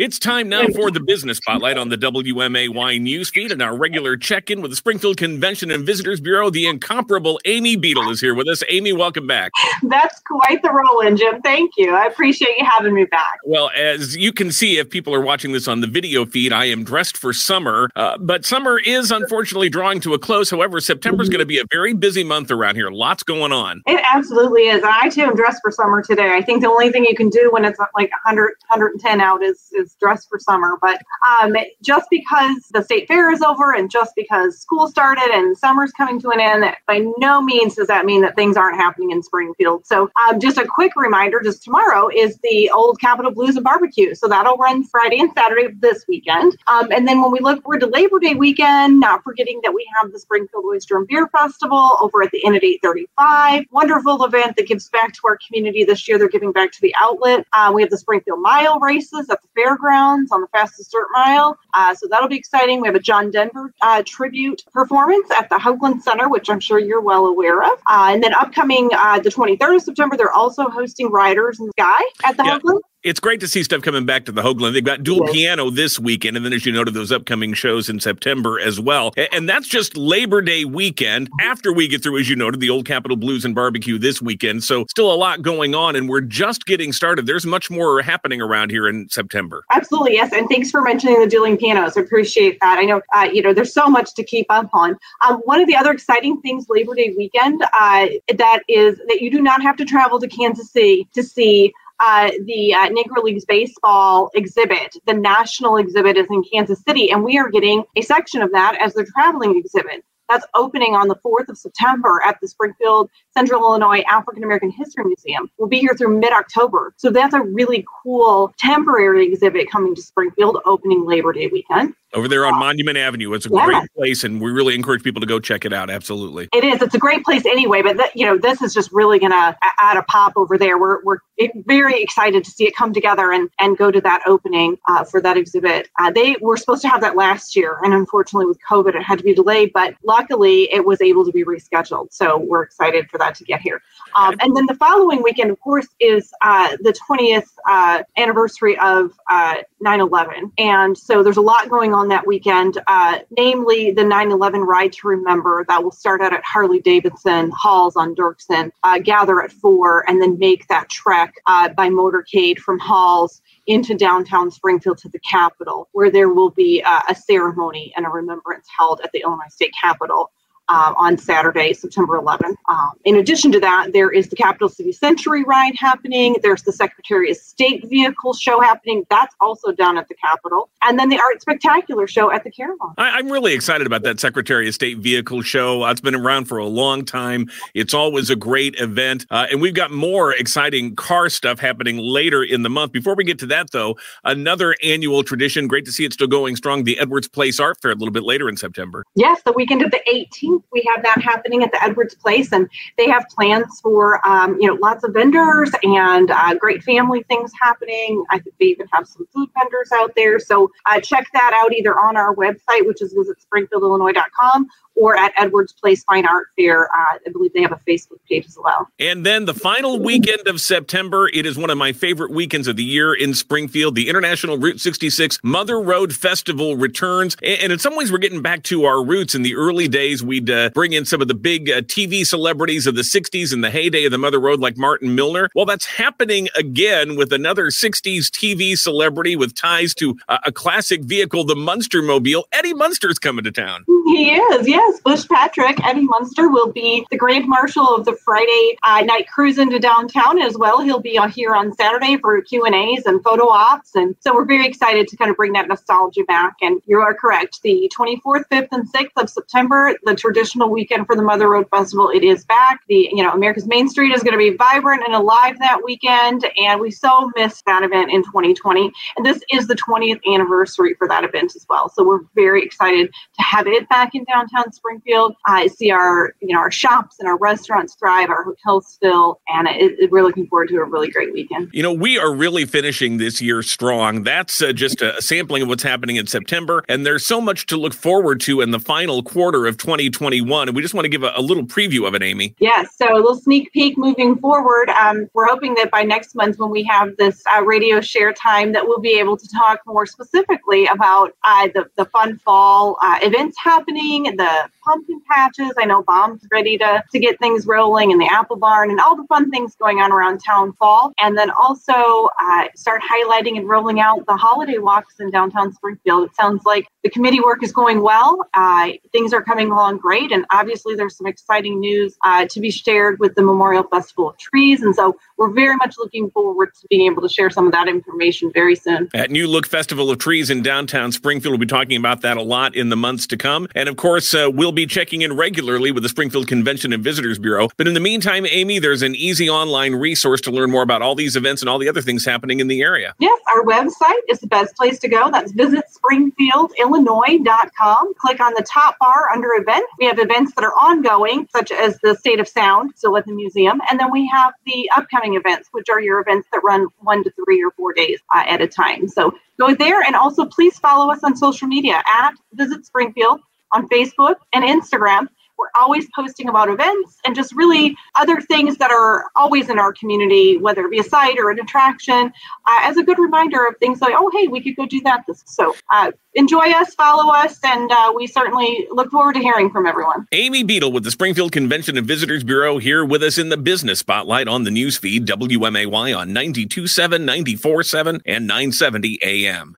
It's time now for the business spotlight on the WMAY newsfeed and our regular check in with the Springfield Convention and Visitors Bureau. The incomparable Amy Beadle is here with us. Amy, welcome back. That's quite the roll Jim. Thank you. I appreciate you having me back. Well, as you can see, if people are watching this on the video feed, I am dressed for summer, uh, but summer is unfortunately drawing to a close. However, September is going to be a very busy month around here. Lots going on. It absolutely is. I too am dressed for summer today. I think the only thing you can do when it's like 100, 110 out is, is dressed for summer. But um, just because the state fair is over and just because school started and summer's coming to an end, by no means does that mean that things aren't happening in Springfield. So um, just a quick reminder, just tomorrow is the Old Capitol Blues and Barbecue. So that'll run Friday and Saturday this weekend. Um, and then when we look forward to Labor Day weekend, not forgetting that we have the Springfield Oyster and Beer Festival over at the Inn at 835. Wonderful event that gives back to our community this year. They're giving back to the outlet. Uh, we have the Springfield Mile races at the fair fairgrounds on the fastest dirt mile. Uh, so that'll be exciting. We have a John Denver uh, tribute performance at the Hoogland Center, which I'm sure you're well aware of. Uh, and then upcoming uh, the 23rd of September, they're also hosting Riders in the Sky at the yeah. Hoogland it's great to see stuff coming back to the Hoogland. They've got dual yes. piano this weekend, and then as you noted, those upcoming shows in September as well. And that's just Labor Day weekend. After we get through, as you noted, the Old Capitol Blues and Barbecue this weekend. So still a lot going on, and we're just getting started. There's much more happening around here in September. Absolutely, yes. And thanks for mentioning the dueling pianos. I appreciate that. I know, uh, you know, there's so much to keep up on. Um, one of the other exciting things Labor Day weekend uh, that is that you do not have to travel to Kansas City to see uh, the uh, Negro Leagues baseball exhibit. The national exhibit is in Kansas City, and we are getting a section of that as the traveling exhibit. That's opening on the 4th of September at the Springfield Central Illinois African American History Museum. We'll be here through mid October. So that's a really cool temporary exhibit coming to Springfield opening Labor Day weekend over there on Monument Avenue. It's a yeah. great place, and we really encourage people to go check it out. Absolutely, it is. It's a great place anyway. But th- you know, this is just really going to add a pop over there. We're we're very excited to see it come together and and go to that opening uh, for that exhibit. Uh, they were supposed to have that last year, and unfortunately with COVID, it had to be delayed. But luckily, it was able to be rescheduled. So we're excited for that to get here. Um, and then the following weekend, of course, is uh, the 20th uh, anniversary of uh, 9/11, and so there's a lot going on on that weekend, uh, namely the 9 11 Ride to Remember that will start out at Harley Davidson Halls on Dirksen, uh, gather at 4, and then make that trek uh, by motorcade from Halls into downtown Springfield to the Capitol, where there will be uh, a ceremony and a remembrance held at the Illinois State Capitol uh, on Saturday, September 11th. Um, in addition to that, there is the Capital City Century ride happening. There's the Secretary of State vehicle show happening. That's also down at the Capitol. And then the Art Spectacular show at the Caravan. I, am really excited about that Secretary of State vehicle show. Uh, it's been around for a long time. It's always a great event. Uh, and we've got more exciting car stuff happening later in the month. Before we get to that, though, another annual tradition. Great to see it still going strong. The Edwards Place Art Fair a little bit later in September. Yes, the weekend of the 18th we have that happening at the Edwards Place, and they have plans for um, you know lots of vendors and uh, great family things happening. I think they even have some food vendors out there. So uh, check that out either on our website, which is visit springfieldillinois.com, or at Edwards Place Fine Art Fair. Uh, I believe they have a Facebook page as well. And then the final weekend of September, it is one of my favorite weekends of the year in Springfield. The International Route 66 Mother Road Festival returns. And in some ways, we're getting back to our roots. In the early days, we'd uh, bring in some of the big uh, TV celebrities of the 60s and the heyday of the Mother Road, like Martin Milner. Well, that's happening again with another 60s TV celebrity with ties to a classic vehicle, the Munster Mobile. Eddie Munster's coming to town. He is, yes yes, Butch Patrick, Eddie Munster will be the Grand Marshal of the Friday uh, night cruise into downtown as well. He'll be here on Saturday for Q and A's and photo ops, and so we're very excited to kind of bring that nostalgia back. And you are correct. The 24th, 5th, and 6th of September, the traditional weekend for the Mother Road Festival, it is back. The you know America's Main Street is going to be vibrant and alive that weekend, and we so missed that event in 2020. And this is the 20th anniversary for that event as well. So we're very excited to have it back in downtown Springfield. I see our, you know, our shops and our restaurants thrive, our hotels fill, and it, it, we're looking forward to a really great weekend. You know, we are really finishing this year strong. That's uh, just a sampling of what's happening in September, and there's so much to look forward to in the final quarter of 2021. And we just want to give a, a little preview of it, Amy. Yes, so a little sneak peek moving forward. Um, we're hoping that by next month, when we have this uh, radio share time, that we'll be able to talk more specifically about uh, the the fun fall uh, events happening, the that pumpkin patches. I know Baum's ready to to get things rolling, and the apple barn, and all the fun things going on around town fall. And then also uh, start highlighting and rolling out the holiday walks in downtown Springfield. It sounds like the committee work is going well. Uh, things are coming along great, and obviously there's some exciting news uh, to be shared with the Memorial Festival of Trees. And so we're very much looking forward to being able to share some of that information very soon. At New Look Festival of Trees in downtown Springfield, we'll be talking about that a lot in the months to come. And of course, uh, we'll be checking in regularly with the Springfield Convention and Visitors Bureau. But in the meantime, Amy, there's an easy online resource to learn more about all these events and all the other things happening in the area. Yes, our website is the best place to go. That's visitspringfieldillinois.com. Click on the top bar under event. We have events that are ongoing, such as the State of Sound, still at the museum. And then we have the upcoming events, which are your events that run one to three or four days uh, at a time. So go there and also please follow us on social media at Visit Springfield on Facebook and Instagram. We're always posting about events and just really other things that are always in our community, whether it be a site or an attraction, uh, as a good reminder of things like, oh, hey, we could go do that. So uh, enjoy us, follow us, and uh, we certainly look forward to hearing from everyone. Amy Beadle with the Springfield Convention and Visitors Bureau here with us in the business spotlight on the newsfeed, WMAY on 92.7, 94.7, and 970 AM.